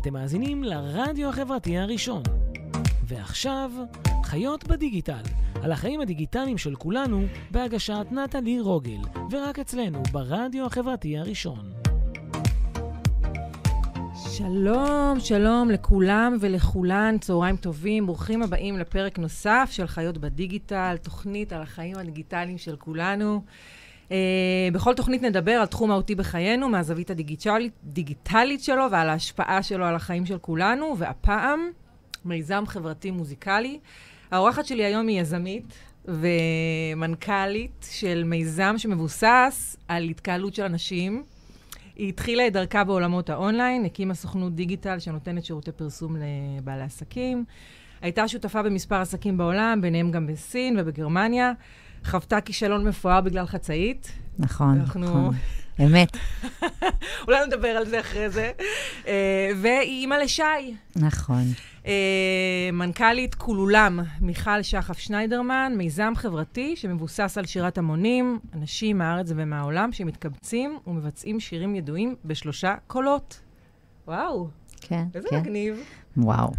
אתם מאזינים לרדיו החברתי הראשון. ועכשיו, חיות בדיגיטל, על החיים הדיגיטליים של כולנו, בהגשת נטלי רוגל, ורק אצלנו, ברדיו החברתי הראשון. שלום, שלום לכולם ולכולן, צהריים טובים, ברוכים הבאים לפרק נוסף של חיות בדיגיטל, תוכנית על החיים הדיגיטליים של כולנו. Uh, בכל תוכנית נדבר על תחום מהותי בחיינו, מהזווית הדיגיטלית שלו ועל ההשפעה שלו על החיים של כולנו, והפעם, מיזם חברתי מוזיקלי. האורחת שלי היום היא יזמית ומנכ"לית של מיזם שמבוסס על התקהלות של אנשים. היא התחילה את דרכה בעולמות האונליין, הקימה סוכנות דיגיטל שנותנת שירותי פרסום לבעלי עסקים. הייתה שותפה במספר עסקים בעולם, ביניהם גם בסין ובגרמניה. חוותה כישלון מפואר בגלל חצאית. נכון, אנחנו... נכון. אמת. אולי נדבר על זה אחרי זה. אה, והיא אימא לשי. נכון. אה, מנכ"לית כולולם, מיכל שחף שניידרמן, מיזם חברתי שמבוסס על שירת המונים, אנשים מהארץ ומהעולם שמתקבצים ומבצעים שירים ידועים בשלושה קולות. וואו. כן, איזה כן. מגניב. וואו.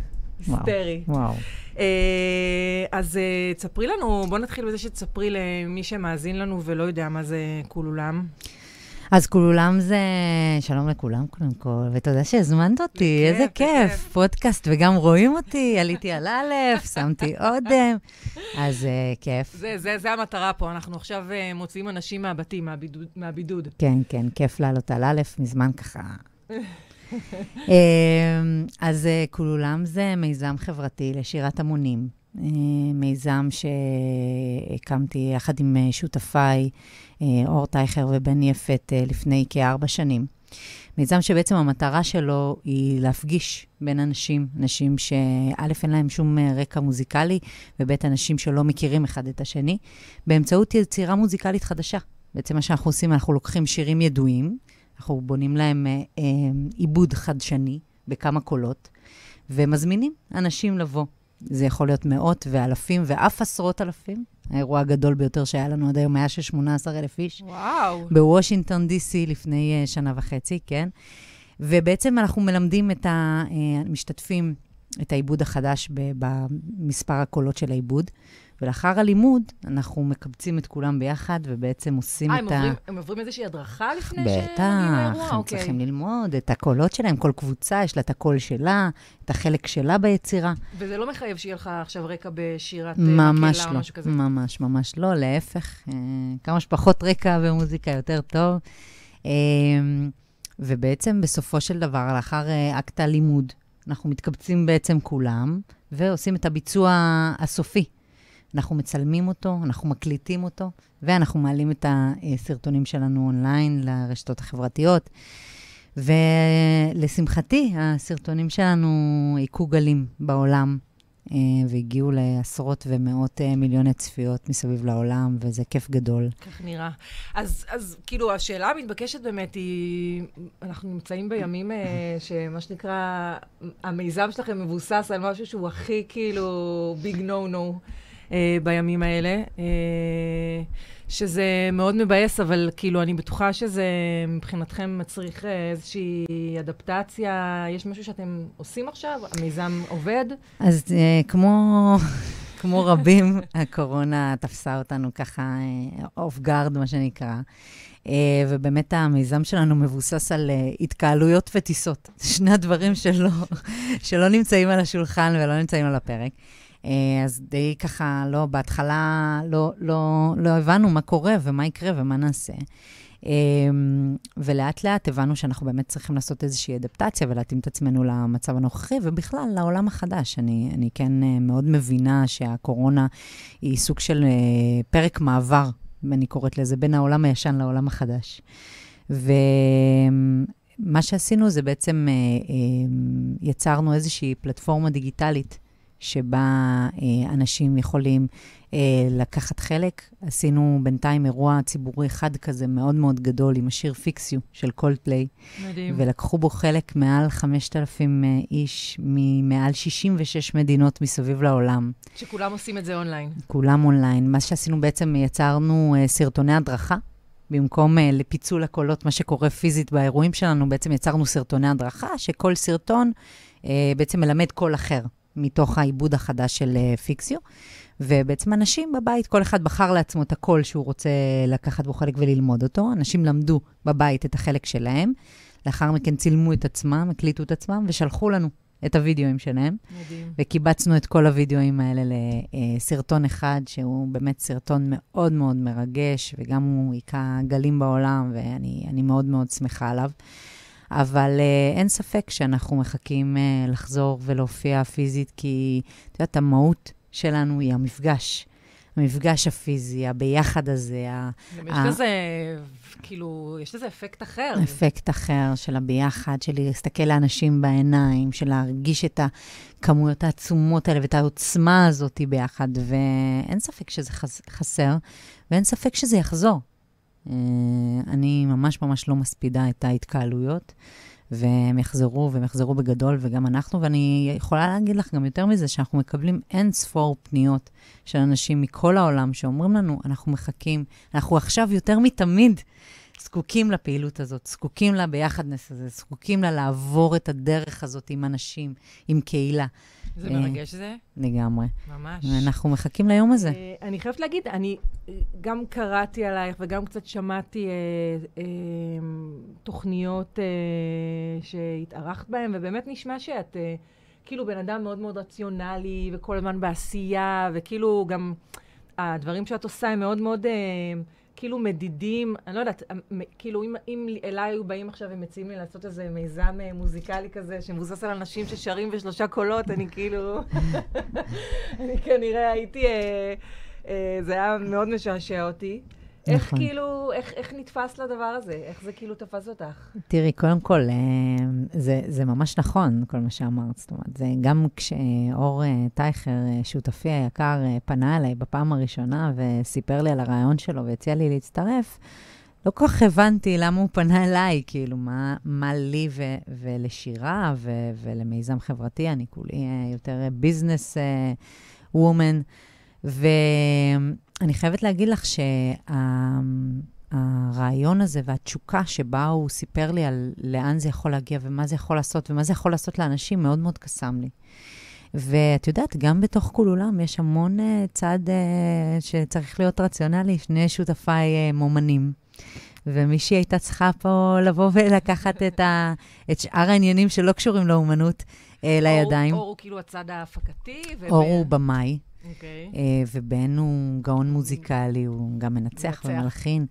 היסטרי. וואו. אה, אז אה, תספרי לנו, בוא נתחיל בזה שתספרי למי שמאזין לנו ולא יודע מה זה כולולם. אז כולם זה, שלום לכולם קודם כל, ותודה שהזמנת אותי, איזה כיף, פודקאסט, וגם רואים אותי, עליתי על א', שמתי אודם, אז כיף. זה, זה, זה המטרה פה, אנחנו עכשיו מוציאים אנשים מהבתים. מהבידוד. כן, כן, כיף לעלות על א', מזמן ככה. אז כולם זה מיזם חברתי לשירת המונים. מיזם שהקמתי יחד עם שותפיי, אור טייכר ובן יפת, לפני כארבע שנים. מיזם שבעצם המטרה שלו היא להפגיש בין אנשים, אנשים שא', אין להם שום רקע מוזיקלי, וב', אנשים שלא מכירים אחד את השני, באמצעות יצירה מוזיקלית חדשה. בעצם מה שאנחנו עושים, אנחנו לוקחים שירים ידועים, אנחנו בונים להם אה, עיבוד חדשני בכמה קולות, ומזמינים אנשים לבוא. זה יכול להיות מאות ואלפים ואף עשרות אלפים. האירוע הגדול ביותר שהיה לנו עד היום היה של 18,000 איש. וואו. בוושינגטון די.סי לפני uh, שנה וחצי, כן? ובעצם אנחנו מלמדים את המשתתפים את העיבוד החדש במספר הקולות של העיבוד. ולאחר הלימוד, אנחנו מקבצים את כולם ביחד, ובעצם עושים 아, את ה... אה, הם עוברים איזושהי הדרכה לפני שהם בטח, הם אוקיי. צריכים ללמוד את הקולות שלהם. כל קבוצה, יש לה את הקול שלה, את החלק שלה ביצירה. וזה לא מחייב שיהיה לך עכשיו רקע בשירת מקהלה לא, או משהו כזה? ממש, ממש לא, להפך. אה, כמה שפחות רקע במוזיקה יותר טוב. אה, ובעצם, בסופו של דבר, לאחר אקט הלימוד, אנחנו מתקבצים בעצם כולם, ועושים את הביצוע הסופי. אנחנו מצלמים אותו, אנחנו מקליטים אותו, ואנחנו מעלים את הסרטונים שלנו אונליין לרשתות החברתיות. ולשמחתי, הסרטונים שלנו היכו גלים בעולם, והגיעו לעשרות ומאות מיליוני צפיות מסביב לעולם, וזה כיף גדול. כך נראה. אז, אז כאילו, השאלה המתבקשת באמת היא, אנחנו נמצאים בימים שמה שנקרא, המיזם שלכם מבוסס על משהו שהוא הכי כאילו ביג נו נו. Uh, בימים האלה, uh, שזה מאוד מבאס, אבל כאילו, אני בטוחה שזה מבחינתכם מצריך uh, איזושהי אדפטציה. יש משהו שאתם עושים עכשיו? המיזם עובד? אז כמו... כמו רבים, הקורונה תפסה אותנו ככה off guard, מה שנקרא. ובאמת המיזם שלנו מבוסס על התקהלויות וטיסות. שני הדברים שלא, שלא נמצאים על השולחן ולא נמצאים על הפרק. אז די ככה, לא, בהתחלה לא, לא, לא הבנו מה קורה ומה יקרה ומה נעשה. ולאט לאט הבנו שאנחנו באמת צריכים לעשות איזושהי אדפטציה ולהתאים את עצמנו למצב הנוכחי, ובכלל לעולם החדש. אני, אני כן מאוד מבינה שהקורונה היא סוג של פרק מעבר, אני קוראת לזה, בין העולם הישן לעולם החדש. ומה שעשינו זה בעצם יצרנו איזושהי פלטפורמה דיגיטלית. שבה אה, אנשים יכולים אה, לקחת חלק. עשינו בינתיים אירוע ציבורי אחד כזה מאוד מאוד גדול עם השיר Fix You של קולדפליי. מדהים. ולקחו בו חלק מעל 5,000 אה, איש ממעל 66 מדינות מסביב לעולם. שכולם עושים את זה אונליין. כולם אונליין. מה שעשינו בעצם, יצרנו אה, סרטוני הדרכה. במקום uh, לפיצול הקולות, מה שקורה פיזית באירועים שלנו, בעצם יצרנו סרטוני הדרכה, שכל סרטון uh, בעצם מלמד קול אחר מתוך העיבוד החדש של uh, פיקסיו. ובעצם אנשים בבית, כל אחד בחר לעצמו את הקול שהוא רוצה לקחת בו חלק וללמוד אותו. אנשים למדו בבית את החלק שלהם, לאחר מכן צילמו את עצמם, הקליטו את עצמם ושלחו לנו את הווידאוים שלהם. מדהים. וקיבצנו את כל הווידאוים האלה לסרטון אחד, שהוא באמת סרטון מאוד מאוד מרגש, וגם הוא היכה גלים בעולם, ואני מאוד מאוד שמחה עליו. אבל uh, אין ספק שאנחנו מחכים uh, לחזור ולהופיע פיזית, כי את יודעת, המהות שלנו היא המפגש. המפגש הפיזי, הביחד הזה. גם יש לזה, כאילו, יש לזה אפקט אחר. אפקט אחר של הביחד, של להסתכל לאנשים בעיניים, של להרגיש את הכמויות העצומות האלה ואת העוצמה הזאת ביחד, ואין ספק שזה חסר, ואין ספק שזה יחזור. אה, אני ממש ממש לא מספידה את ההתקהלויות. והם יחזרו, והם יחזרו בגדול, וגם אנחנו, ואני יכולה להגיד לך גם יותר מזה, שאנחנו מקבלים אין ספור פניות של אנשים מכל העולם שאומרים לנו, אנחנו מחכים, אנחנו עכשיו יותר מתמיד זקוקים לפעילות הזאת, זקוקים לה ביחדנס הזה, זקוקים לה לעבור את הדרך הזאת עם אנשים, עם קהילה. זה מרגש זה? לגמרי. ממש. ואנחנו מחכים ליום הזה. אה, אני חייבת להגיד, אני אה, גם קראתי עלייך וגם קצת שמעתי אה, אה, תוכניות אה, שהתארחת בהן, ובאמת נשמע שאת אה, כאילו בן אדם מאוד מאוד רציונלי, וכל הזמן בעשייה, וכאילו גם הדברים שאת עושה הם מאוד מאוד... אה, כאילו מדידים, אני לא יודעת, כאילו אם, אם אליי היו באים עכשיו ומציעים לי לעשות איזה מיזם אה, מוזיקלי כזה, שמבוסס על אנשים ששרים בשלושה קולות, אני כאילו, אני כנראה הייתי, אה, אה, זה היה מאוד משעשע אותי. נכון. איך כאילו, איך, איך נתפס לדבר הזה? איך זה כאילו תפס אותך? תראי, קודם כל, אה, זה, זה ממש נכון, כל מה שאמרת. זאת אומרת, זה גם כשאור אה, טייכר, אה, שותפי היקר, פנה אליי בפעם הראשונה וסיפר לי על הרעיון שלו והציע לי להצטרף, לא כל כך הבנתי למה הוא פנה אליי, כאילו, מה, מה לי ו, ולשירה ו, ולמיזם חברתי, אני כולי יותר ביזנס וומן. ואני חייבת להגיד לך שהרעיון הזה והתשוקה שבה הוא סיפר לי על לאן זה יכול להגיע ומה זה יכול לעשות ומה זה יכול לעשות לאנשים, מאוד מאוד קסם לי. ואת יודעת, גם בתוך כל עולם יש המון uh, צד uh, שצריך להיות רציונלי, שני שותפיי uh, מומנים. ומישהי הייתה צריכה פה לבוא ולקחת את, ה, את שאר העניינים שלא קשורים לאומנות uh, לידיים. אור הוא כאילו הצד ההפקתי. אור הוא במאי. אוקיי. Okay. אה, ובן הוא גאון מוזיקלי, הוא גם מנצח ומלחין.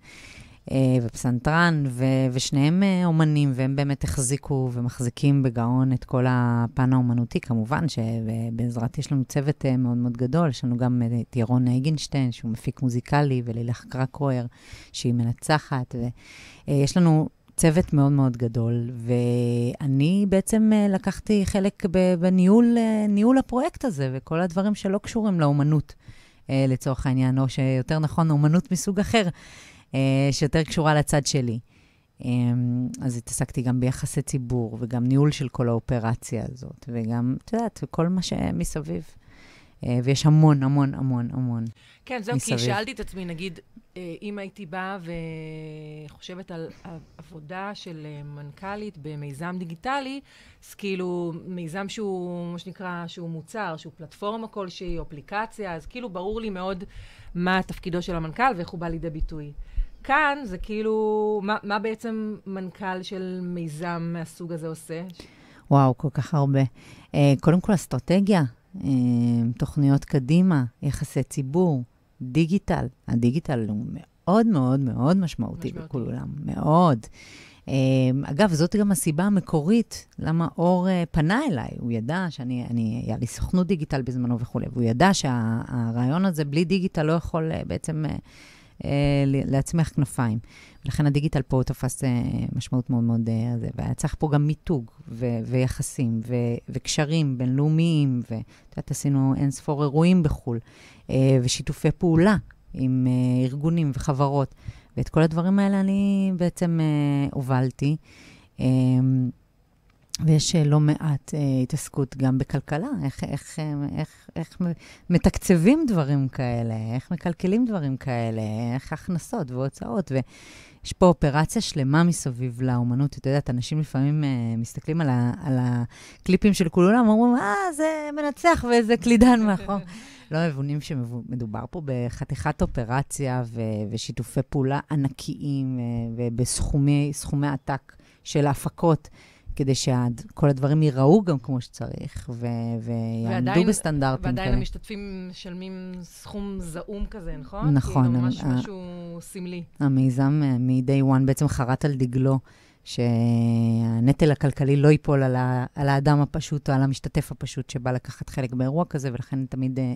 אה, ופסנתרן, ו- ושניהם אה, אומנים, והם באמת החזיקו ומחזיקים בגאון את כל הפן האומנותי. כמובן שבעזרת יש לנו צוות מאוד מאוד גדול, יש לנו גם את ירון אייגנשטיין, שהוא מפיק מוזיקלי, ולילך קרקרויר, שהיא מנצחת, ויש לנו צוות מאוד מאוד גדול, ואני בעצם אה, לקחתי חלק בניהול אה, הפרויקט הזה, וכל הדברים שלא קשורים לאומנות, אה, לצורך העניין, או שיותר נכון, אומנות מסוג אחר, שיותר קשורה לצד שלי. אז התעסקתי גם ביחסי ציבור, וגם ניהול של כל האופרציה הזאת, וגם, את יודעת, כל מה שמסביב. ויש המון, המון, המון, המון כן, זהו. כי שאלתי את עצמי, נגיד, אם הייתי באה וחושבת על עבודה של אה, מנכ"לית במיזם דיגיטלי, אז כאילו מיזם שהוא, מה שנקרא, שהוא מוצר, שהוא פלטפורמה כלשהי, או אפליקציה, אז כאילו ברור לי מאוד מה תפקידו של המנכ"ל ואיך הוא בא לידי ביטוי. כאן זה כאילו, מה, מה בעצם מנכ"ל של מיזם מהסוג הזה עושה? וואו, כל כך הרבה. Uh, קודם כל, אסטרטגיה, תוכניות קדימה, יחסי ציבור. דיגיטל. הדיגיטל הוא מאוד מאוד מאוד משמעותי, משמעותי. בכולם, מאוד. Um, אגב, זאת גם הסיבה המקורית למה אור uh, פנה אליי. הוא ידע שאני, אני, היה לי סוכנות דיגיטל בזמנו וכולי, והוא ידע שהרעיון הזה בלי דיגיטל לא יכול uh, בעצם uh, uh, להצמיח כנפיים. ולכן הדיגיטל פה תפס uh, משמעות מאוד מאוד, uh, והיה צריך פה גם מיתוג ו- ויחסים ו- וקשרים בינלאומיים, ואת יודעת, עשינו אין ספור אירועים בחו"ל. אה, ושיתופי פעולה עם אה, ארגונים וחברות. ואת כל הדברים האלה אני בעצם אה, הובלתי. ויש לא מעט אה, התעסקות גם בכלכלה, איך, איך, איך, איך מתקצבים דברים כאלה, איך מקלקלים דברים כאלה, איך הכנסות והוצאות. ויש פה אופרציה שלמה מסביב לאומנות. את יודעת, אנשים לפעמים אה, מסתכלים על, ה, על הקליפים של כולם, אומרים, אה, זה מנצח ואיזה קלידן מאחור. לא מבינים שמדובר פה בחתיכת אופרציה ו- ושיתופי פעולה ענקיים אה, ובסכומי עתק של הפקות. כדי שכל הדברים ייראו גם כמו שצריך, ו- ויעמדו בסטנדרטים ועדיין כאלה. המשתתפים משלמים סכום זעום כזה, נכון? נכון. כאילו ממש משהו סמלי. המיזם אה, מ-day one בעצם חרט על דגלו. שהנטל הכלכלי לא ייפול על, ה, על האדם הפשוט או על המשתתף הפשוט שבא לקחת חלק באירוע כזה, ולכן תמיד אה, אה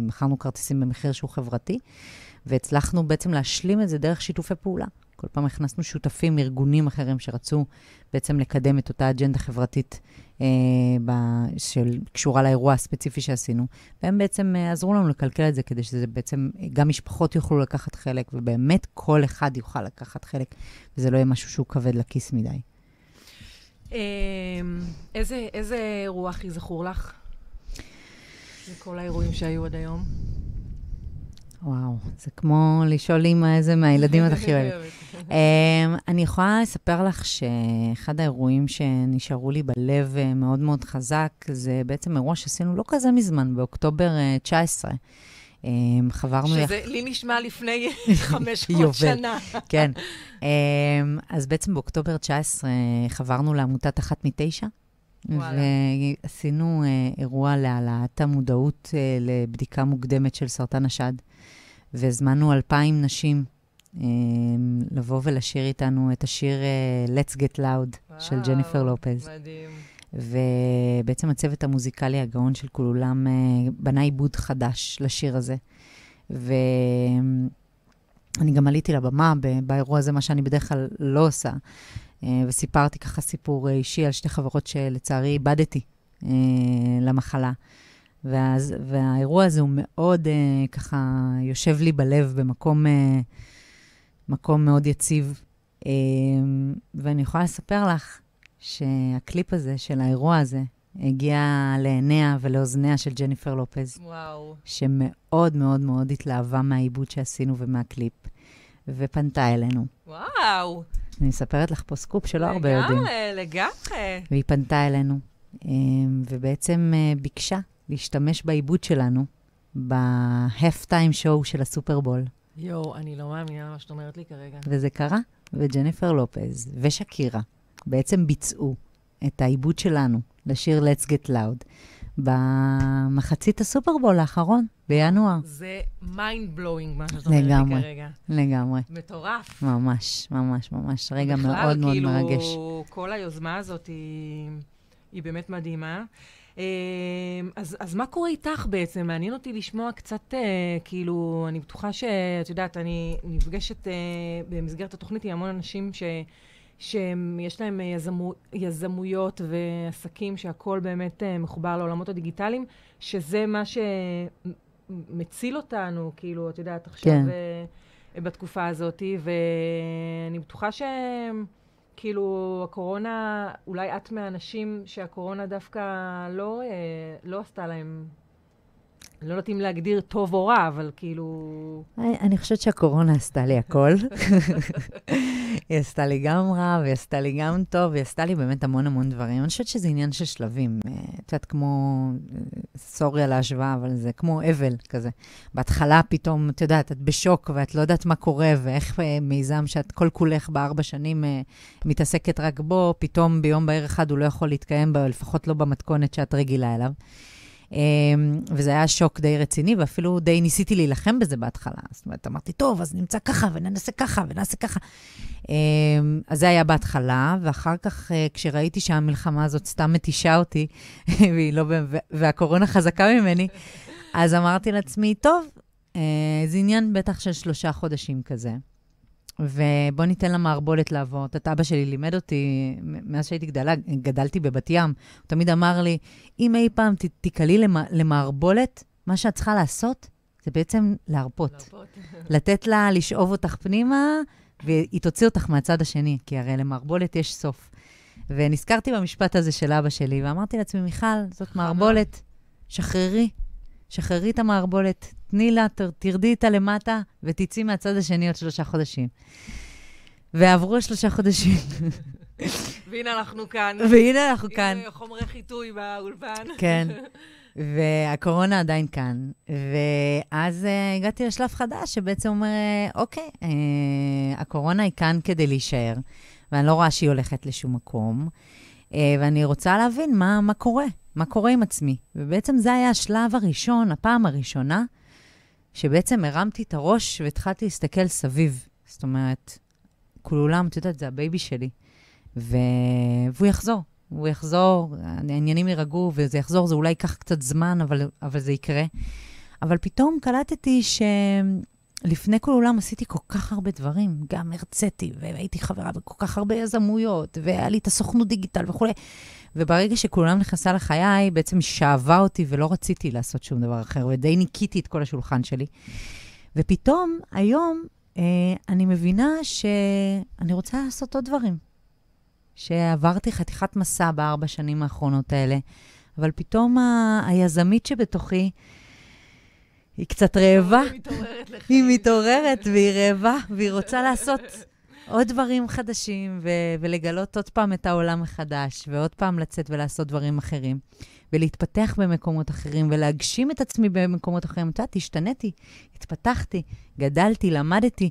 מכרנו כרטיסים במחיר שהוא חברתי, והצלחנו בעצם להשלים את זה דרך שיתופי פעולה. כל פעם הכנסנו שותפים, ארגונים אחרים שרצו בעצם לקדם את אותה אג'נדה חברתית אה, שקשורה לאירוע הספציפי שעשינו, והם בעצם אה, עזרו לנו לקלקל את זה כדי שזה בעצם, גם משפחות יוכלו לקחת חלק, ובאמת כל אחד יוכל לקחת חלק, וזה לא יהיה משהו שהוא כבד לכיס מדי. אה, איזה, איזה אירוע הכי זכור לך? מכל האירועים שהיו עד היום? וואו, זה כמו לשאול אימא איזה מהילדים את הכי אוהבת. um, אני יכולה לספר לך שאחד האירועים שנשארו לי בלב אה, מאוד מאוד חזק, זה בעצם אירוע שעשינו לא כזה מזמן, באוקטובר 19. אה, אמ, חברנו... שזה יח... לי נשמע לפני 500 שנה. כן. Um, אז בעצם באוקטובר 19 חברנו לעמותת אחת מתשע. ועשינו אירוע להעלאת המודעות לבדיקה מוקדמת של סרטן השד. והזמנו אלפיים נשים אה, לבוא ולשיר איתנו את השיר uh, Let's Get Loud וואו, של ג'ניפר לופז. מדהים. ובעצם הצוות המוזיקלי הגאון של כולם uh, בנה עיבוד חדש לשיר הזה. ואני גם עליתי לבמה באירוע הזה, מה שאני בדרך כלל לא עושה, uh, וסיפרתי ככה סיפור אישי על שתי חברות שלצערי איבדתי למחלה. ואז, והאירוע הזה הוא מאוד uh, ככה יושב לי בלב במקום uh, מקום מאוד יציב. Uh, ואני יכולה לספר לך שהקליפ הזה של האירוע הזה הגיע לעיניה ולאוזניה של ג'ניפר לופז. וואו. שמאוד מאוד מאוד התלהבה מהעיבוד שעשינו ומהקליפ, ופנתה אלינו. וואו. אני מספרת לך פה סקופ שלא הרבה יודעים. לגמרי, לגמרי. והיא פנתה אלינו, ובעצם ביקשה להשתמש בעיבוד שלנו ב-half time show של הסופרבול. יואו, אני לא מאמינה מה שאת אומרת לי כרגע. וזה קרה, וג'ניפר לופז ושקירה בעצם ביצעו את העיבוד שלנו לשיר Let's Get Loud במחצית הסופרבול האחרון, בינואר. זה mind blowing מה שאת אומרת לגמרי, לי כרגע. לגמרי. מטורף. ממש, ממש, ממש. רגע מאוד מאוד כאילו, מרגש. בכלל, כאילו, כל היוזמה הזאת היא, היא באמת מדהימה. אמ, אז, אז מה קורה איתך בעצם? מעניין אותי לשמוע קצת, אה, כאילו, אני בטוחה שאת יודעת, אני נפגשת אה, במסגרת התוכנית עם המון אנשים ש... שיש להם יזמו, יזמויות ועסקים שהכול באמת אה, מחובר לעולמות הדיגיטליים, שזה מה שמציל אותנו, כאילו, את יודעת, עכשיו כן. אה, בתקופה הזאת, ואני בטוחה שהם... כאילו, הקורונה, אולי את מהאנשים שהקורונה דווקא לא, אה, לא עשתה להם לא יודעת אם להגדיר טוב או רע, אבל כאילו... אני חושבת שהקורונה עשתה לי הכל. היא עשתה לי גם רע, והיא עשתה לי גם טוב, והיא עשתה לי באמת המון המון דברים. אני חושבת שזה עניין של שלבים. אה, את יודעת, כמו, סורי על ההשוואה, אבל זה כמו אבל כזה. בהתחלה פתאום, את יודעת, את בשוק ואת לא יודעת מה קורה, ואיך אה, מיזם שאת כל כולך בארבע שנים אה, מתעסקת רק בו, פתאום ביום בהיר אחד הוא לא יכול להתקיים, לפחות לא במתכונת שאת רגילה אליו. אמ, וזה היה שוק די רציני, ואפילו די ניסיתי להילחם בזה בהתחלה. זאת אומרת, אמרתי, טוב, אז נמצא ככה, וננסה ככה, ונעשה ככה. אמ, אז זה היה בהתחלה, ואחר כך, אה, כשראיתי שהמלחמה הזאת סתם מתישה אותי, לא, והקורונה חזקה ממני, אז אמרתי לעצמי, טוב, אה, זה עניין בטח של שלושה חודשים כזה. ובוא ניתן למערבולת לעבור. את אבא שלי לימד אותי, מאז שהייתי גדלה, גדלתי בבת ים, הוא תמיד אמר לי, אם אי פעם תיקלי למערבולת, מה שאת צריכה לעשות זה בעצם להרפות. להרפות. לתת לה לשאוב אותך פנימה, והיא תוציא אותך מהצד השני, כי הרי למערבולת יש סוף. ונזכרתי במשפט הזה של אבא שלי, ואמרתי לעצמי, מיכל, זאת. מערבולת, שחררי, שחררי את המערבולת, תני לה, ת- תרדי איתה למטה, ותצאי מהצד השני עוד שלושה חודשים. ועברו שלושה חודשים, והנה אנחנו כאן. והנה אנחנו כאן. אה, חומרי חיטוי באולפן. כן. והקורונה עדיין כאן. ואז uh, הגעתי לשלב חדש, שבעצם אומר, אה, אוקיי, uh, הקורונה היא כאן כדי להישאר, ואני לא רואה שהיא הולכת לשום מקום, uh, ואני רוצה להבין מה, מה קורה, מה קורה עם עצמי. ובעצם זה היה השלב הראשון, הפעם הראשונה, שבעצם הרמתי את הראש והתחלתי להסתכל סביב. זאת אומרת, קולולם, את יודעת, זה ה baby שלי. ו... והוא יחזור. הוא יחזור, העניינים יירגעו וזה יחזור, זה אולי ייקח קצת זמן, אבל, אבל זה יקרה. אבל פתאום קלטתי שלפני כל עולם עשיתי כל כך הרבה דברים. גם הרציתי, והייתי חברה בכל כך הרבה יזמויות, והיה לי את הסוכנות דיגיטל וכולי. וברגע שכולם נכנסה לחיי, בעצם שאבה אותי ולא רציתי לעשות שום דבר אחר, ודי ניקיתי את כל השולחן שלי. ופתאום, היום, אה, אני מבינה שאני רוצה לעשות עוד דברים. שעברתי חתיכת מסע בארבע שנים האחרונות האלה, אבל פתאום ה- היזמית שבתוכי, היא קצת רעבה. היא מתעוררת והיא רעבה, והיא רוצה לעשות עוד דברים חדשים, ו- ולגלות עוד פעם את העולם מחדש, ועוד פעם לצאת ולעשות דברים אחרים, ולהתפתח במקומות אחרים, ולהגשים את עצמי במקומות אחרים. את יודעת, השתניתי, התפתחתי, גדלתי, למדתי,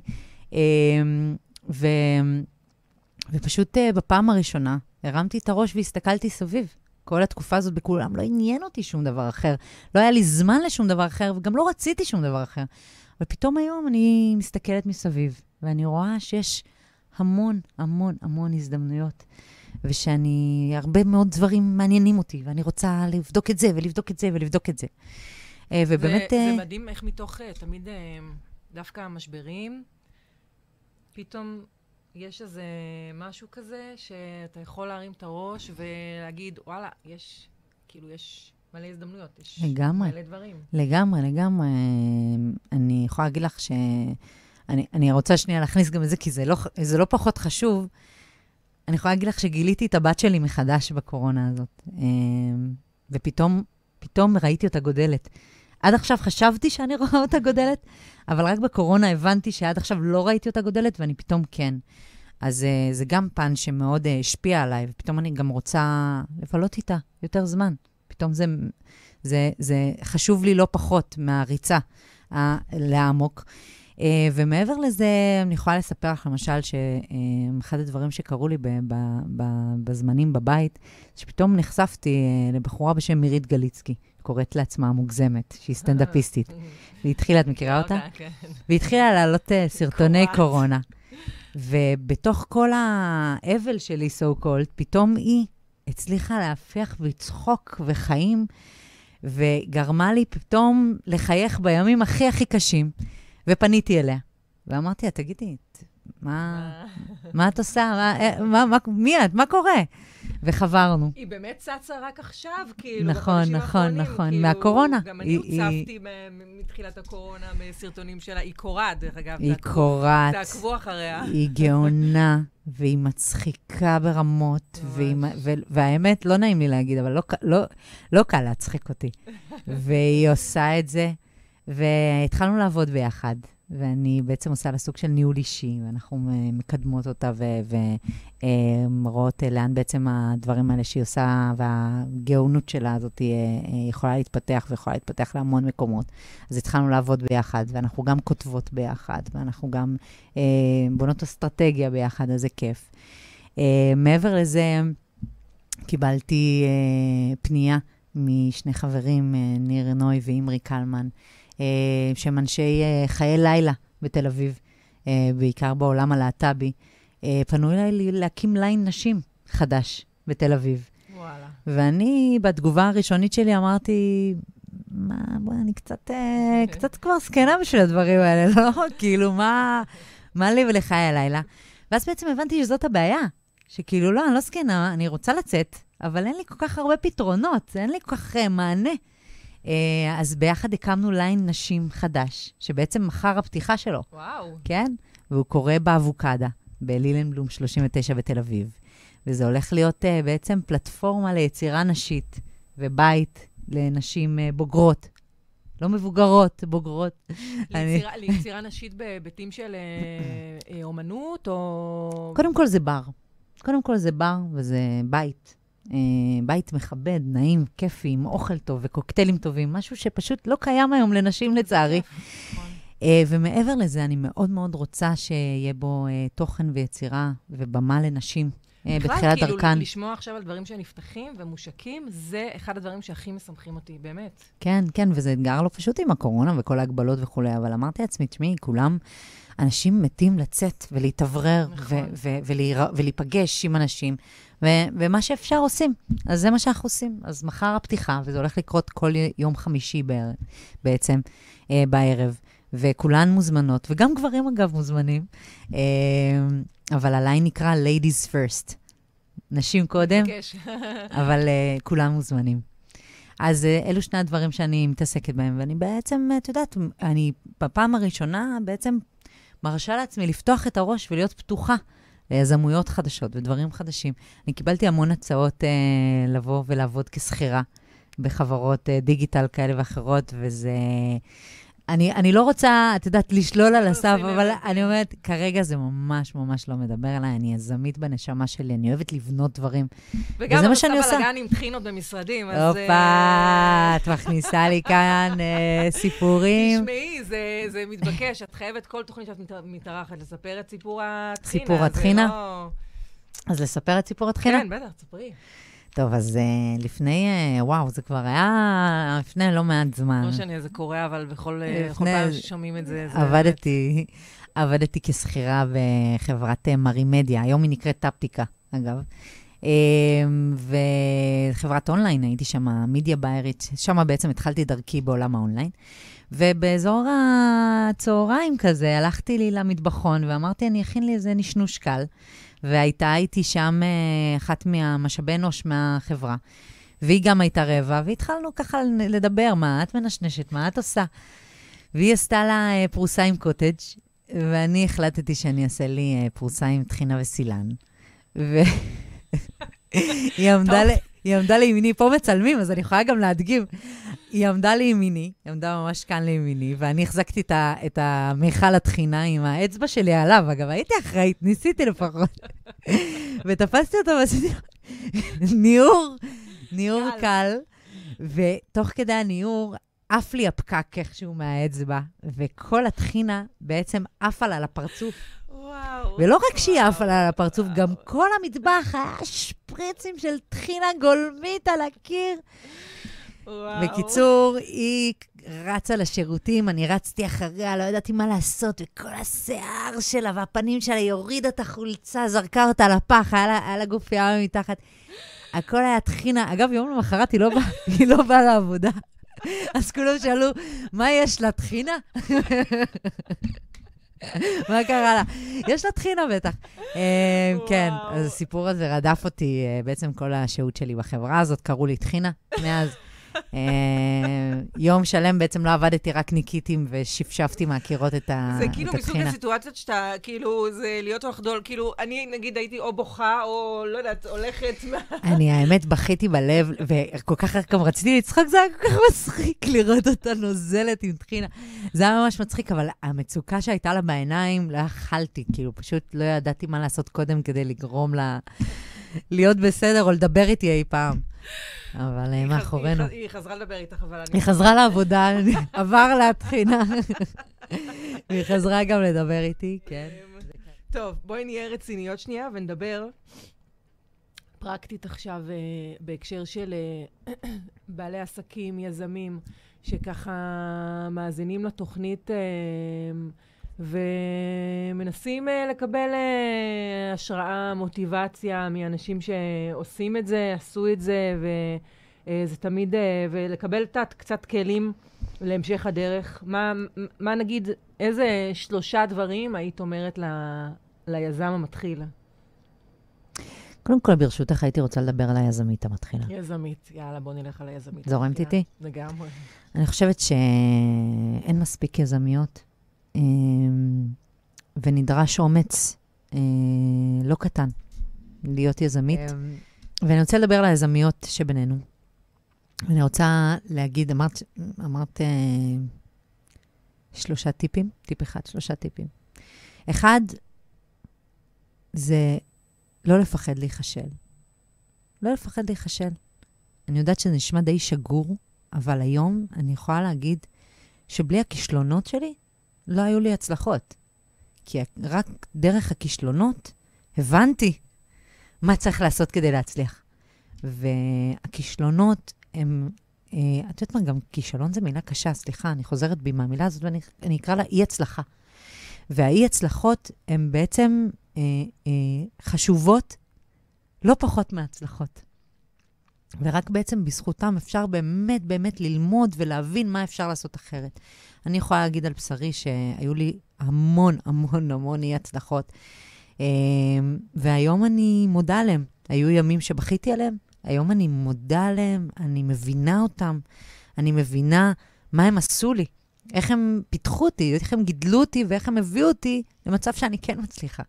אמ, ו- ופשוט אה, בפעם הראשונה הרמתי את הראש והסתכלתי סביב. כל התקופה הזאת בכולם לא עניין אותי שום דבר אחר. לא היה לי זמן לשום דבר אחר, וגם לא רציתי שום דבר אחר. אבל פתאום היום אני מסתכלת מסביב, ואני רואה שיש המון, המון, המון הזדמנויות, ושאני, הרבה מאוד דברים מעניינים אותי, ואני רוצה לבדוק את זה, ולבדוק את זה, ולבדוק את זה. אה, ובאמת... זה, אה, זה מדהים איך מתוך אה, תמיד דווקא המשברים, פתאום יש איזה משהו כזה שאתה יכול להרים את הראש ולהגיד, וואלה, יש, כאילו, יש מלא הזדמנויות, יש לגמרי. מלא דברים. לגמרי, לגמרי. אני יכולה להגיד לך ש... אני, אני רוצה שנייה להכניס גם את זה, כי זה לא, זה לא פחות חשוב. אני יכולה להגיד לך שגיליתי את הבת שלי מחדש בקורונה הזאת. אמ, ופתאום, פתאום ראיתי אותה גודלת. עד עכשיו חשבתי שאני רואה אותה גודלת, אבל רק בקורונה הבנתי שעד עכשיו לא ראיתי אותה גודלת, ואני פתאום כן. אז uh, זה גם פן שמאוד uh, השפיע עליי, ופתאום אני גם רוצה לבלות איתה יותר זמן. פתאום זה, זה, זה חשוב לי לא פחות מהריצה uh, לעמוק. Uh, ומעבר לזה, אני יכולה לספר לך, למשל, שאחד הדברים שקרו לי ב, ב, ב, בזמנים בבית, שפתאום נחשפתי uh, לבחורה בשם מירית גליצקי, קוראת לעצמה מוגזמת, שהיא סטנדאפיסטית. והיא התחילה, את מכירה אותה? כן. והיא התחילה להעלות אה, סרטוני. קורונה. ובתוך כל האבל שלי, so called, פתאום היא הצליחה להפיח בי צחוק וחיים, וגרמה לי פתאום לחייך בימים הכי הכי קשים, ופניתי אליה. ואמרתי לה, תגידי, מה, מה את עושה? מה, אה, מה, מה, מי את? מה קורה? וחברנו. היא באמת צצה רק עכשיו, כאילו, נכון, בחודשים נכון, האחרונים, נכון, כאילו, מהקורונה. גם אני הוצפתי מתחילת הקורונה בסרטונים שלה. היא קורעת, דרך אגב. היא קורעת. תעקבו אחריה. היא גאונה, והיא מצחיקה ברמות, והיא. ו, והאמת, לא נעים לי להגיד, אבל לא, לא, לא קל להצחיק אותי. והיא עושה את זה, והתחלנו לעבוד ביחד, ואני בעצם עושה לה סוג של ניהול אישי, ואנחנו מ- מקדמות אותה ורואות לאן בעצם הדברים האלה שהיא עושה, והגאונות שלה הזאת אה, אה, יכולה להתפתח ויכולה להתפתח להמון מקומות. אז התחלנו לעבוד ביחד, ואנחנו גם כותבות ביחד, ואנחנו גם אה, בונות אסטרטגיה ביחד, אז זה כיף. אה, מעבר לזה, קיבלתי אה, פנייה משני חברים, אה, ניר נוי ואימרי קלמן, אה, שהם אנשי אה, חיי לילה בתל אביב, אה, בעיקר בעולם הלהט"בי. אה, פנו אליי להקים ליין נשים חדש בתל אביב. וואלה. ואני, בתגובה הראשונית שלי, אמרתי, מה, בואי, אני קצת, אה, קצת כבר זקנה בשביל הדברים האלה, לא? כאילו, מה, מה לי ולחיי הלילה? ואז בעצם הבנתי שזאת הבעיה, שכאילו, לא, אני לא זקנה, אני רוצה לצאת, אבל אין לי כל כך הרבה פתרונות, אין לי כל כך מענה. Uh, אז ביחד הקמנו ליין נשים חדש, שבעצם מחר הפתיחה שלו, וואו. כן? והוא קורה באבוקדה, בלילנבלום 39 בתל אביב. וזה הולך להיות uh, בעצם פלטפורמה ליצירה נשית ובית לנשים uh, בוגרות. לא מבוגרות, בוגרות. ליצירה, אני... ליצירה נשית בהיבטים של אה, אומנות, או... קודם כל זה בר. קודם כל זה בר וזה בית. אה, בית מכבד, נעים, כיפי, עם אוכל טוב וקוקטיילים טובים, משהו שפשוט לא קיים היום לנשים, לצערי. נכון. אה, ומעבר לזה, אני מאוד מאוד רוצה שיהיה בו אה, תוכן ויצירה ובמה לנשים. אה, בתחילת דרכן. בכלל, כאילו, לשמוע עכשיו על דברים שנפתחים ומושקים, זה אחד הדברים שהכי משמחים אותי, באמת. כן, כן, וזה אתגר לא פשוט עם הקורונה וכל ההגבלות וכולי, אבל אמרתי לעצמי, תשמעי, כולם, אנשים מתים לצאת ולהתאוורר נכון. ולהיפגש עם אנשים, ומה שאפשר עושים. אז זה מה שאנחנו עושים. אז מחר הפתיחה, וזה הולך לקרות כל יום חמישי בעצם, אה, בערב. וכולן מוזמנות, וגם גברים אגב מוזמנים, אה, אבל הליין נקרא Ladies First. נשים קודם, אבל uh, כולם מוזמנים. אז uh, אלו שני הדברים שאני מתעסקת בהם, ואני בעצם, את יודעת, אני בפעם הראשונה בעצם מרשה לעצמי לפתוח את הראש ולהיות פתוחה ליזמויות חדשות ודברים חדשים. אני קיבלתי המון הצעות uh, לבוא ולעבוד כשכירה בחברות uh, דיגיטל כאלה ואחרות, וזה... אני, אני לא רוצה, את יודעת, לשלול על הסף, אבל אני אומרת, כרגע זה ממש ממש לא מדבר אליי, אני יזמית בנשמה שלי, אני אוהבת לבנות דברים. וגם את עושה בלאגן עם טחינות במשרדים, אז... הופה, אה, את מכניסה לי כאן אה, סיפורים. תשמעי, זה, זה מתבקש, את חייבת כל תוכנית שאת מתארחת לספר את סיפור הטחינה. סיפור הטחינה? לא... אז לספר את סיפור הטחינה? כן, בטח, תספרי. טוב, אז uh, לפני, uh, וואו, זה כבר היה לפני לא מעט זמן. לא משנה, זה קורה, אבל בכל, לפני, בכל פעם ששומעים את זה, זה... עבדתי, עבדתי כשכירה בחברת מרי מדיה, היום היא נקראת טפטיקה, אגב. Uh, וחברת אונליין, הייתי שם מידיה ביירית, שם בעצם התחלתי דרכי בעולם האונליין. ובאזור הצהריים כזה, הלכתי לי למטבחון ואמרתי, אני אכין לי איזה נשנוש קל. והייתה איתי שם אה, אחת מהמשאבי אנוש מהחברה. והיא גם הייתה רעבה, והתחלנו ככה לדבר, מה את מנשנשת, מה את עושה? והיא עשתה לה אה, פרוסה עם קוטג', ואני החלטתי שאני אעשה לי אה, פרוסה עם טחינה וסילן. והיא עמדה, היא עמדה לימיני, פה מצלמים, אז אני יכולה גם להדגים. היא עמדה לימיני, היא עמדה ממש כאן לימיני, ואני החזקתי את המיכל הטחינה עם האצבע שלי עליו. אגב, הייתי אחראית, ניסיתי לפחות. ותפסתי אותו ועשיתי ניעור, ניעור קל, ותוך כדי הניעור עף לי הפקק איכשהו מהאצבע, וכל הטחינה בעצם עפה לה לפרצוף. ולא רק שהיא עפה לה לפרצוף, גם כל המטבח היה שפריצים של טחינה גולמית על הקיר. וואו. בקיצור, היא רצה לשירותים, אני רצתי אחריה, לא ידעתי מה לעשות, וכל השיער שלה והפנים שלה, היא הורידה את החולצה, זרקה אותה לפח, היה לה, היה לה גוף ים מתחת. הכל היה טחינה. אגב, יום למחרת היא לא באה לא בא לעבודה. אז כולם שאלו, מה יש לה, טחינה? מה קרה לה? יש לה טחינה בטח. אה, כן, אז הסיפור הזה רדף אותי אה, בעצם כל השהות שלי בחברה הזאת, קראו לי טחינה מאז. אה, יום שלם בעצם לא עבדתי, רק ניקיתי ושפשפתי מהקירות את הטחינה. זה כאילו מסוג הסיטואציות שאתה, כאילו, זה להיות או לחדול, כאילו, אני נגיד הייתי או בוכה, או לא יודעת, הולכת... אני האמת בכיתי בלב, וכל כך גם רציתי לצחוק, זה היה כל כך מצחיק לראות אותה נוזלת עם טחינה. זה היה ממש מצחיק, אבל המצוקה שהייתה לה בעיניים, לא יכלתי, כאילו, פשוט לא ידעתי מה לעשות קודם כדי לגרום לה להיות בסדר או לדבר איתי אי פעם. אבל אה, מאחורינו. היא חזרה לדבר איתך, אבל אני... היא חזרה לעבודה, עבר להתחינה. והיא חזרה גם לדבר איתי, כן. טוב, בואי נהיה רציניות שנייה ונדבר פרקטית עכשיו אה, בהקשר של אה, בעלי עסקים, יזמים, שככה מאזינים לתוכנית ומנסים לקבל השראה, מוטיבציה מאנשים שעושים את זה, עשו את זה, וזה תמיד, ולקבל תת קצת כלים להמשך הדרך. מה, מה נגיד, איזה שלושה דברים היית אומרת ל, ליזם המתחיל? קודם כל, ברשותך, הייתי רוצה לדבר על היזמית המתחילה. יזמית, יאללה, בוא נלך על היזמית. זורמת איתי? לגמרי. אני חושבת שאין מספיק יזמיות, ונדרש אומץ אה, לא קטן להיות יזמית. אמ, ואני רוצה לדבר על היזמיות שבינינו. אני רוצה להגיד, אמרת, אמרת אה, שלושה טיפים, טיפ אחד, שלושה טיפים. אחד, זה לא לפחד להיכשל. לא לפחד להיכשל. אני יודעת שזה נשמע די שגור, אבל היום אני יכולה להגיד שבלי הכישלונות שלי, לא היו לי הצלחות. כי רק דרך הכישלונות הבנתי מה צריך לעשות כדי להצליח. והכישלונות הם, אה, את יודעת מה, גם כישלון זה מילה קשה, סליחה, אני חוזרת בי מהמילה הזאת ואני אני אקרא לה אי-הצלחה. והאי-הצלחות הן בעצם אה, אה, חשובות לא פחות מהצלחות. ורק בעצם בזכותם אפשר באמת באמת ללמוד ולהבין מה אפשר לעשות אחרת. אני יכולה להגיד על בשרי שהיו לי המון המון המון אי-הצלחות, אה, והיום אני מודה עליהם. היו ימים שבכיתי עליהם, היום אני מודה עליהם, אני מבינה אותם, אני מבינה מה הם עשו לי, איך הם פיתחו אותי, איך הם גידלו אותי ואיך הם הביאו אותי למצב שאני כן מצליחה.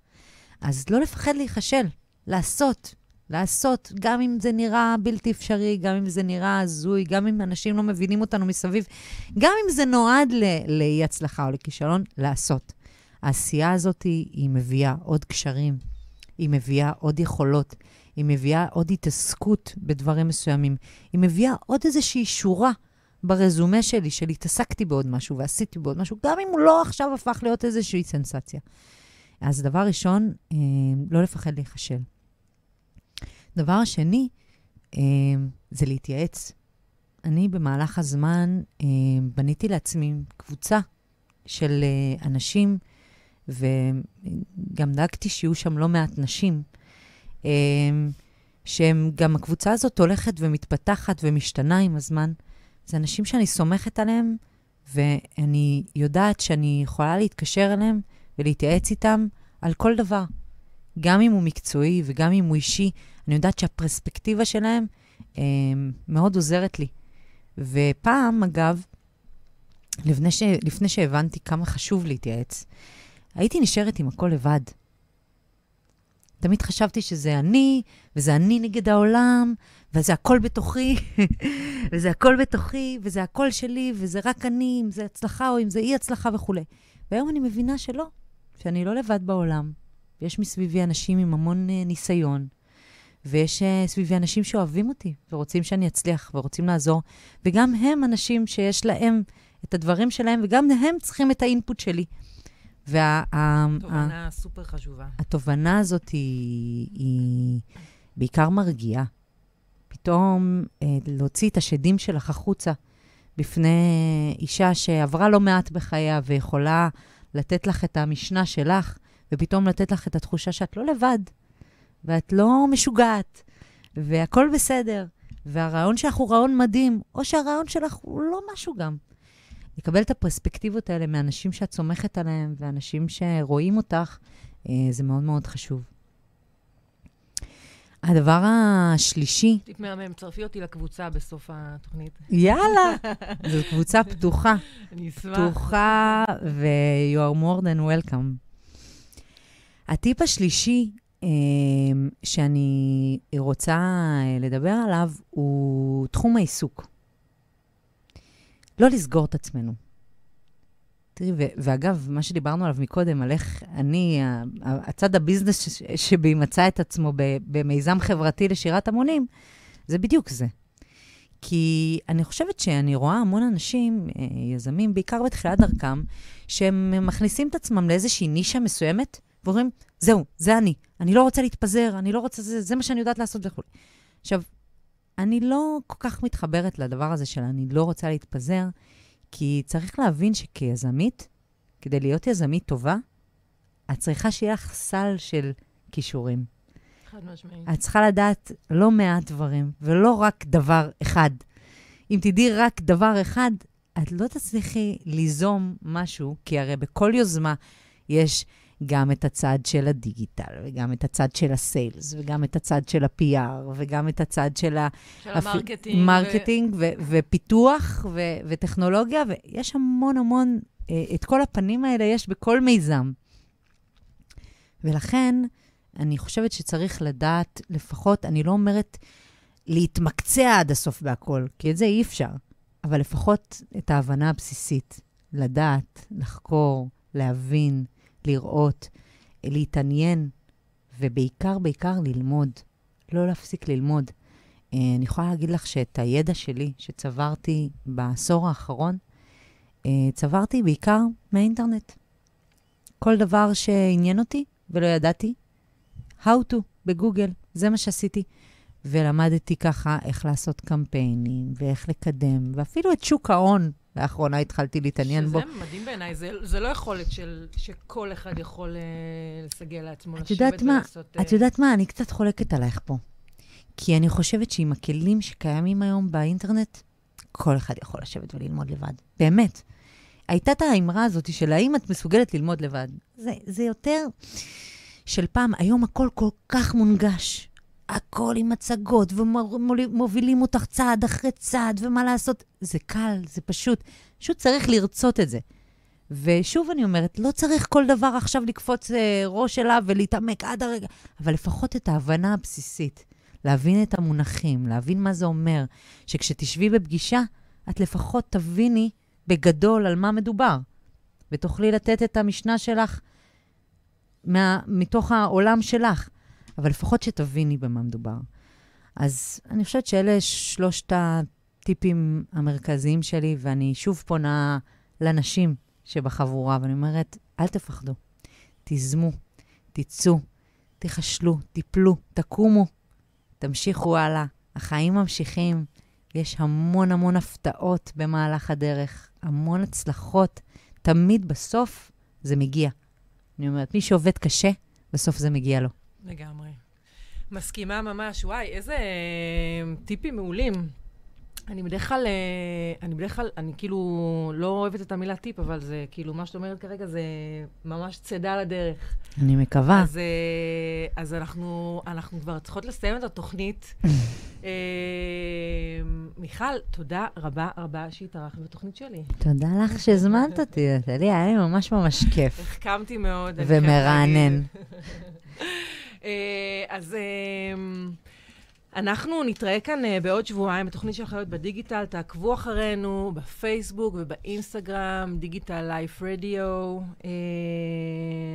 אז לא לפחד להיכשל, לעשות, לעשות, גם אם זה נראה בלתי אפשרי, גם אם זה נראה הזוי, גם אם אנשים לא מבינים אותנו מסביב, גם אם זה נועד לאי-הצלחה או לכישלון, לעשות. העשייה הזאת היא, היא מביאה עוד קשרים, היא מביאה עוד יכולות, היא מביאה עוד התעסקות בדברים מסוימים, היא מביאה עוד איזושהי שורה ברזומה שלי, של התעסקתי בעוד משהו ועשיתי בעוד משהו, גם אם הוא לא עכשיו הפך להיות איזושהי סנסציה. אז דבר ראשון, אה, לא לפחד להיכשל. דבר שני, אה, זה להתייעץ. אני במהלך הזמן אה, בניתי לעצמי קבוצה של אה, אנשים, וגם דאגתי שיהיו שם לא מעט נשים, אה, שהם, גם הקבוצה הזאת הולכת ומתפתחת ומשתנה עם הזמן. זה אנשים שאני סומכת עליהם, ואני יודעת שאני יכולה להתקשר אליהם ולהתייעץ איתם על כל דבר. גם אם הוא מקצועי וגם אם הוא אישי, אני יודעת שהפרספקטיבה שלהם אה, מאוד עוזרת לי. ופעם, אגב, לפני, ש... לפני שהבנתי כמה חשוב להתייעץ, הייתי נשארת עם הכל לבד. תמיד חשבתי שזה אני, וזה אני נגד העולם, וזה הכל בתוכי, וזה הכל בתוכי, וזה הכל שלי, וזה רק אני, אם זה הצלחה או אם זה אי-הצלחה וכולי. והיום אני מבינה שלא, שאני לא לבד בעולם. יש מסביבי אנשים עם המון uh, ניסיון, ויש uh, סביבי אנשים שאוהבים אותי, ורוצים שאני אצליח, ורוצים לעזור, וגם הם אנשים שיש להם את הדברים שלהם, וגם הם צריכים את האינפוט שלי. וה... תובנה ה- סופר חשובה. התובנה הזאת היא, היא בעיקר מרגיעה. פתאום אה, להוציא את השדים שלך החוצה בפני אישה שעברה לא מעט בחייה ויכולה לתת לך את המשנה שלך, ופתאום לתת לך את התחושה שאת לא לבד, ואת לא משוגעת, והכול בסדר, והרעיון שלך הוא רעיון מדהים, או שהרעיון שלך הוא לא משהו גם. לקבל את הפרספקטיבות האלה מאנשים שאת סומכת עליהם ואנשים שרואים אותך, אה, זה מאוד מאוד חשוב. הדבר השלישי... מהמם, צרפי אותי לקבוצה בסוף התוכנית. יאללה, זו קבוצה פתוחה. אני אשמח. פתוחה, ו- you are more than welcome. הטיפ השלישי שאני רוצה אה, לדבר עליו הוא תחום העיסוק. לא לסגור את עצמנו. תראי, ואגב, מה שדיברנו עליו מקודם, על איך אני, הצד הביזנס שבי מצא את עצמו במיזם חברתי לשירת המונים, זה בדיוק זה. כי אני חושבת שאני רואה המון אנשים, אה, יזמים, בעיקר בתחילת דרכם, שהם מכניסים את עצמם לאיזושהי נישה מסוימת, ואומרים, זהו, זה אני. אני לא רוצה להתפזר, אני לא רוצה, זה, זה מה שאני יודעת לעשות וכו'. עכשיו, אני לא כל כך מתחברת לדבר הזה של אני לא רוצה להתפזר, כי צריך להבין שכיזמית, כדי להיות יזמית טובה, את צריכה שיהיה לך סל של כישורים. חד משמעית. את צריכה לדעת לא מעט דברים, ולא רק דבר אחד. אם תדעי רק דבר אחד, את לא תצליחי ליזום משהו, כי הרי בכל יוזמה יש גם את הצד של ה digital, וגם את הצד של ה sales, וגם את הצד של ה-PR, וגם את הצד של, של ה marketing. marketing ו... ו- ופיתוח ו- וטכנולוגיה, ויש המון המון, אה, את כל הפנים האלה יש בכל מיזם. ולכן, אני חושבת שצריך לדעת, לפחות, אני לא אומרת להתמקצע עד הסוף בהכל, כי את זה אי אפשר, אבל לפחות את ההבנה הבסיסית, לדעת, לחקור, להבין, לראות, להתעניין, ובעיקר, בעיקר ללמוד. לא להפסיק ללמוד. אה, אני יכולה להגיד לך שאת הידע שלי, שצברתי בעשור האחרון, אה, צברתי בעיקר מהאינטרנט. כל דבר שעניין אותי ולא ידעתי, How to בגוגל, זה מה שעשיתי. ולמדתי ככה איך לעשות קמפיינים, ואיך לקדם, ואפילו את שוק ההון, לאחרונה התחלתי להתעניין בו. שזה מדהים בעיניי, זה, זה לא יכולת של, שכל אחד יכול אה, לסגל לעצמו את יודעת מה, ולעשות... את יודעת מה, אני קצת חולקת עלייך פה. כי אני חושבת שעם הכלים שקיימים היום באינטרנט, כל אחד יכול לשבת וללמוד לבד. באמת. הייתה את האמרה הזאת של האם את מסוגלת ללמוד לבד. זה, זה יותר של פעם, היום הכל כל כך מונגש. הכל עם הצגות, ומובילים אותך צעד אחרי צעד, ומה לעשות. זה קל, זה פשוט. פשוט צריך לרצות את זה. ושוב אני אומרת, לא צריך כל דבר עכשיו לקפוץ אה, ראש אליו ולהתעמק עד הרגע, אבל לפחות את ההבנה הבסיסית. להבין את המונחים, להבין מה זה אומר, שכשתשבי בפגישה, את לפחות תביני בגדול על מה מדובר, ותוכלי לתת את המשנה שלך מה, מתוך העולם שלך, אבל לפחות שתביני במה מדובר. אז אני חושבת שאלה שלושת הטיפים המרכזיים שלי, ואני שוב פונה לנשים שבחבורה, ואני אומרת, אל תפחדו, תיזמו, תצאו, תחשלו, תיפלו, תקומו, תמשיכו הלאה. החיים ממשיכים, יש המון המון הפתעות במהלך הדרך, המון הצלחות. תמיד בסוף זה מגיע. אני אומרת, מי שעובד קשה, בסוף זה מגיע לו. לגמרי. מסכימה ממש. וואי, איזה אה, טיפים מעולים. אני בדרך כלל, אה, אני בדרך כלל, אני כאילו לא אוהבת את המילה טיפ, אבל זה כאילו, מה שאת אומרת כרגע זה ממש צידה לדרך. אני מקווה. אז, אה, אז אנחנו, אנחנו כבר צריכות לסיים את התוכנית. מיכל, תודה רבה רבה שהתארחת בתוכנית שלי. תודה לך שהזמנת אותי, נטלי, היה לי ממש ממש כיף. החכמתי מאוד. ומרענן. אז... אנחנו נתראה כאן uh, בעוד שבועיים בתוכנית של חיות בדיגיטל. תעקבו אחרינו בפייסבוק ובאינסטגרם, דיגיטל לייף רדיו.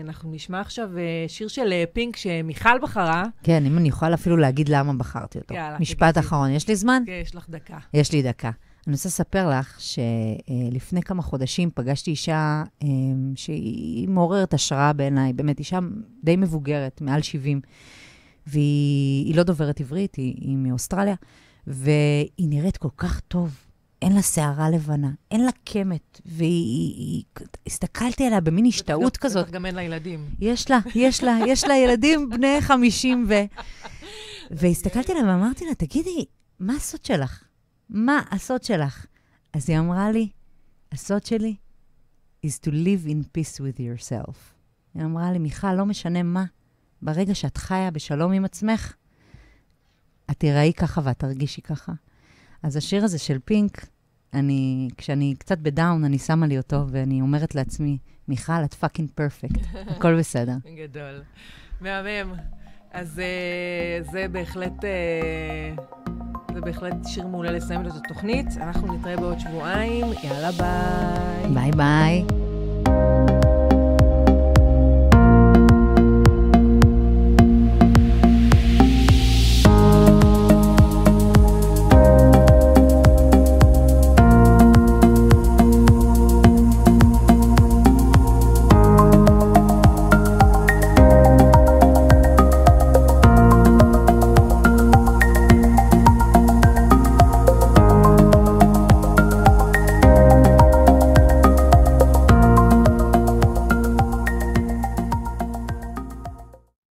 אנחנו נשמע עכשיו שיר של פינק שמיכל בחרה. כן, אם אני יכולה אפילו להגיד למה בחרתי אותו. יאללה, משפט. אחרון, יש לי זמן? כן, יש לך דקה. יש לי דקה. אני רוצה לספר לך שלפני כמה חודשים פגשתי אישה שהיא מעוררת השראה בעיניי, באמת אישה די מבוגרת, מעל 70. והיא לא דוברת עברית, היא, היא מאוסטרליה, והיא נראית כל כך טוב. אין לה שערה לבנה, אין לה קמת, והיא... הסתכלתי עליה במין השתאות כזאת. בטח גם אין לה ילדים. יש לה, יש לה, יש לה ילדים בני 50 ו... והסתכלתי עליה ואמרתי לה, תגידי, מה הסוד שלך? מה הסוד שלך? אז היא אמרה לי, הסוד שלי is to live in peace with yourself. היא אמרה לי, מיכל, לא משנה מה, ברגע שאת חיה בשלום עם עצמך, את תיראי ככה ואת תרגישי ככה. אז השיר הזה של פינק, אני, כשאני קצת ב down, אני שמה לי אותו, ואני אומרת לעצמי, מיכל, את fucking perfect, הכל בסדר. גדול. מהמם. אז uh, זה בהחלט, uh, זה בהחלט שיר מעולה לסיים את התוכנית. אנחנו נתראה בעוד שבועיים. יאללה, ביי. ביי ביי.